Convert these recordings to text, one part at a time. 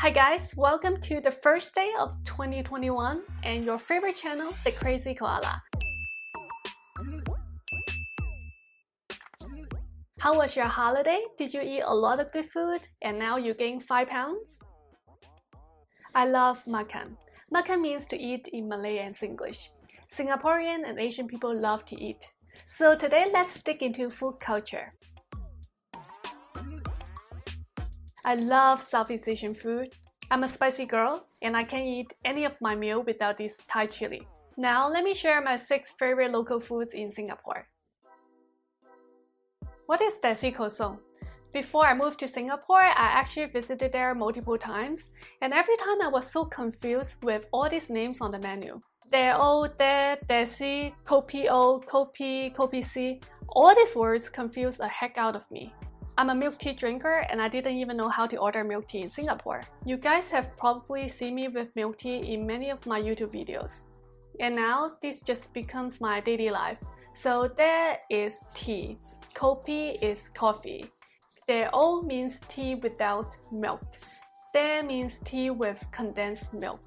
Hi guys, welcome to the first day of 2021 and your favorite channel, The Crazy Koala. How was your holiday? Did you eat a lot of good food and now you gain 5 pounds? I love makan. Makan means to eat in Malay and Singlish. Singaporean and Asian people love to eat. So today let's dig into food culture. I love Southeast Asian food. I'm a spicy girl and I can't eat any of my meal without this Thai chili. Now let me share my 6 favorite local foods in Singapore. What is Teh C Kosong? Before I moved to Singapore, I actually visited there multiple times, and every time I was so confused with all these names on the menu. Deo, Teh, Desi, Kopi O, Kopi, Kopi C. All these words confuse the heck out of me. I'm a milk tea drinker and I didn't even know how to order milk tea in Singapore. You guys have probably seen me with milk tea in many of my YouTube videos. And now this just becomes my daily life. So there is tea. Kopi is coffee. Teh O means tea without milk. Teh means tea with condensed milk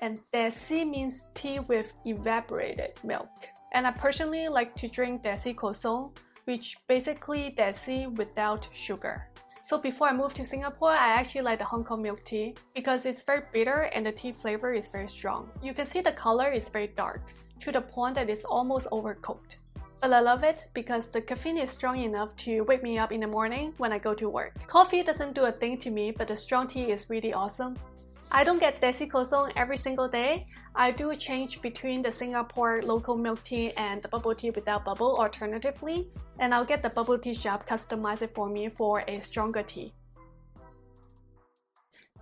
and Teh C means tea with evaporated milk. And I personally like to drink Teh C kosong, which basically Teh C without sugar. So before I moved to Singapore, I actually like the Hong Kong milk tea because it's very bitter and the tea flavor is very strong. You can see the color is very dark to the point that it's almost overcooked. But I love it because the caffeine is strong enough to wake me up in the morning when I go to work. Coffee doesn't do a thing to me, but the strong tea is really awesome. I don't get Teh C Kosong every single day. I do change between the Singapore local milk tea and the bubble tea without bubble alternatively, and I'll get the bubble tea shop customize it for me for a stronger tea.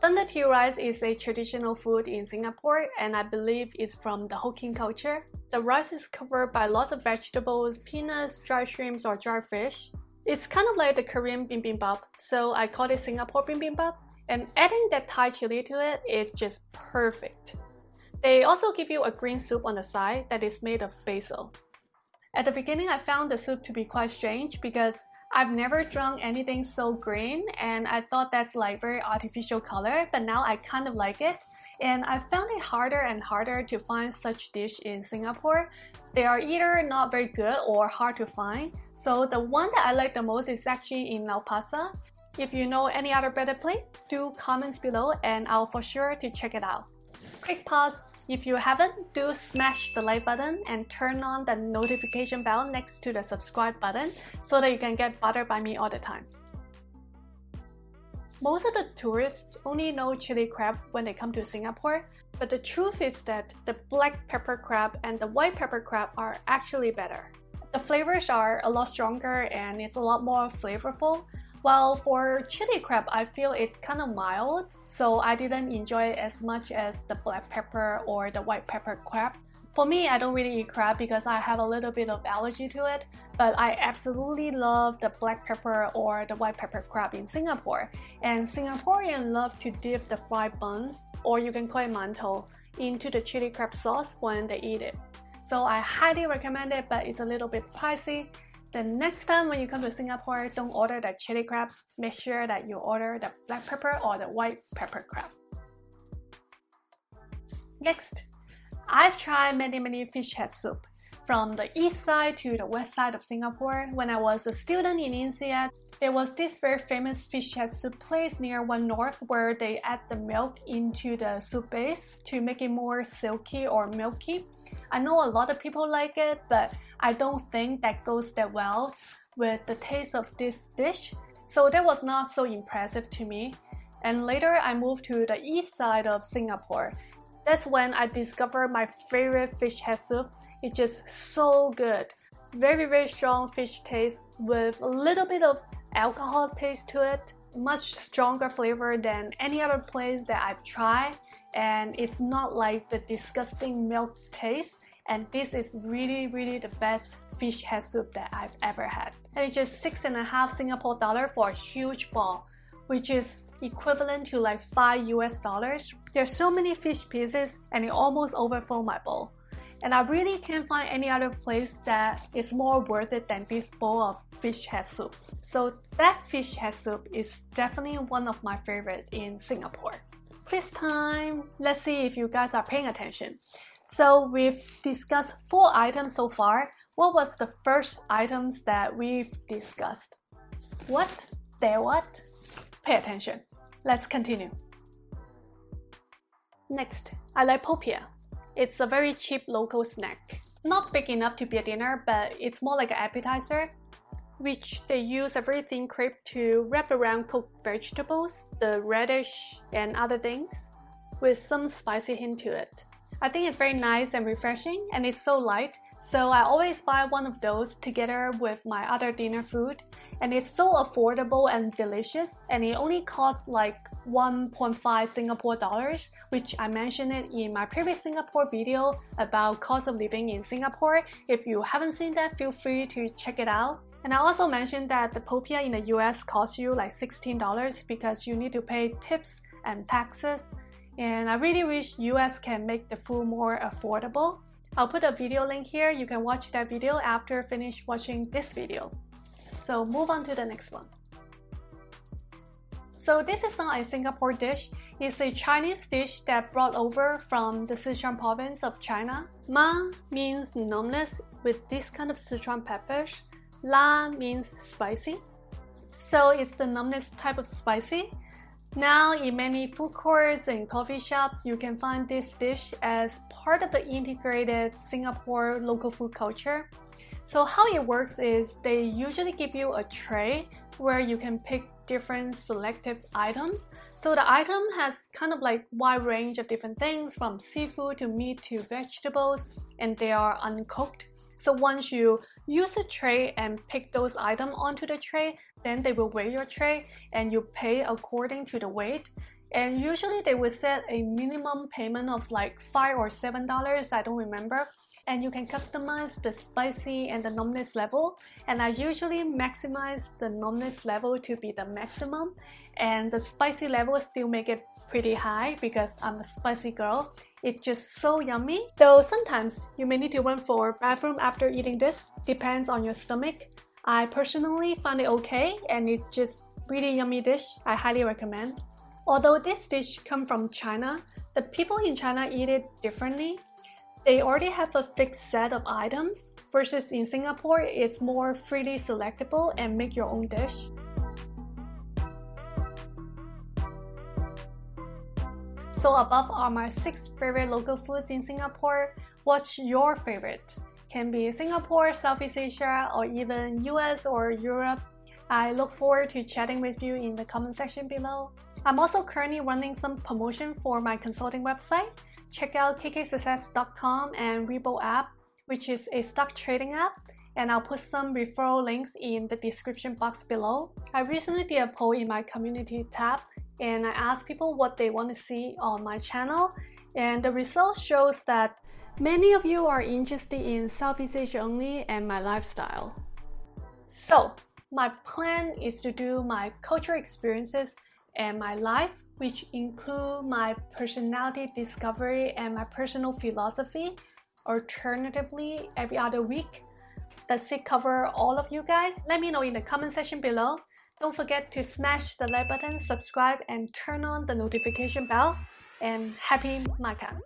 Thunder tea rice is a traditional food in Singapore and I believe it's from the Hokkien culture. The rice is covered by lots of vegetables, peanuts, dried shrimps, or dried fish. It's kind of like the Korean bibimbap, so I call it Singapore bibimbap and adding that Thai chili to it is just perfect. They also give you a green soup on the side that is made of basil. At the beginning, I found the soup to be quite strange because I've never drunk anything so green and I thought that's like very artificial color, but now I kind of like it. And I found it harder and harder to find such dish in Singapore. They are either not very good or hard to find. So the one that I like the most is actually in Lau Pa Sat if you know any other better place, do comments below and I'll for sure to check it out. Quick pause, if you haven't, do smash the like button and turn on the notification bell next to the subscribe button so that you can get bothered by me all the time. Most of the tourists only know chili crab when they come to Singapore, but the truth is that the black pepper crab and the white pepper crab are actually better. The flavors are a lot stronger and it's a lot more flavorful, while for chili crab, I feel it's kind of mild, so I didn't enjoy it as much as the black pepper or the white pepper crab. For me, I don't really eat crab because I have a little bit of allergy to it, but I absolutely love the black pepper or the white pepper crab in Singapore. And Singaporeans love to dip the fried buns, or you can call it mantou, into the chili crab sauce when they eat it. So I highly recommend it, but it's a little bit pricey. The next time when you come to Singapore, don't order the chili crab. Make sure that you order the black pepper or the white pepper crab. Next, I've tried many many fish head soup from the east side to the west side of Singapore. When I was a student in INSEAD, there was this very famous fish head soup place near One North where they add the milk into the soup base to make it more silky or milky. I know a lot of people like it, but I don't think that goes that well with the taste of this dish. So that was not so impressive to me. And later I moved to the east side of Singapore. That's when I discovered my favorite fish head soup. It's just so good. Very, very strong fish taste with a little bit of alcohol taste to it. Much stronger flavor than any other place that I've tried. And it's not like the disgusting milk taste and this is really really the best fish head soup that I've ever had. And it's just six and a half Singapore dollar for a huge bowl, which is equivalent to like 5 US dollars. There's so many fish pieces and it almost overfilled my bowl. And I really can't find any other place that is more worth it than this bowl of fish head soup. So that fish head soup is definitely one of my favorite in Singapore. quiz time. Let's see if you guys are paying attention. So we've discussed four items so far. What was the first items that we've discussed? What? There what? Pay attention. Let's continue. Next, I like popia. It's a very cheap local snack. Not big enough to be a dinner, but it's more like an appetizer, which they use a very thin crepe to wrap around cooked vegetables, the radish, and other things, with some spicy hint to it. I think it's very nice and refreshing, and it's so light so I always buy one of those together with my other dinner food and it's so affordable and delicious and it only costs like 1.5 Singapore dollars which I mentioned it in my previous Singapore video about cost of living in Singapore. If you haven't seen that feel free to check it out. And I also mentioned that the popia in the US costs you like $16 because you need to pay tips and taxes and I really wish US can make the food more affordable. I'll put a video link here. You can watch that video after finish watching this video. So move on to the next one. So this is not a Singapore dish. It's a Chinese dish that brought over from the Sichuan province of China. Ma means numbness with this kind of Sichuan peppers. La means spicy. So it's the numbness type of spicy. Now, in many food courts and coffee shops, you can find this dish as part of the integrated Singapore local food culture. So, how it works is they usually give you a tray where you can pick different selective items. So, the item has kind of like wide range of different things from seafood to meat to vegetables, and they are uncooked. So once you use a tray and pick those items onto the tray, then they will weigh your tray and you pay according to the weight. And usually they will set a minimum payment of like five or seven dollars, I don't remember. And you can customize the spicy and the numbness level. And I usually maximize the numbness level to be the maximum. And the spicy level still make it pretty high because I'm a spicy girl. It's just so yummy. Though sometimes you may need to run for bathroom after eating this, depends on your stomach. I personally find it okay and it's just really yummy dish. I highly recommend. Although this dish come from China, the people in China eat it differently. They already have a fixed set of items versus in Singapore, it's more freely selectable and make your own dish. So above are my six favorite local foods in Singapore. What's your favorite? Can be Singapore, Southeast Asia, or even US or Europe. I look forward to chatting with you in the comment section below. I'm also currently running some promotion for my consulting website. Check out kksuccess.com and Webull app, which is a stock trading app and I'll put some referral links in the description box below. I recently did a poll in my community tab and I asked people what they want to see on my channel and the result shows that many of you are interested in Southeast Asia only and my lifestyle. So my plan is to do my cultural experiences and my life which include my personality discovery and my personal philosophy alternatively every other week. Does it cover all of you guys? Let me know in the comment section below. Don't forget to smash the like button, subscribe, and turn on the notification bell. And happy makan!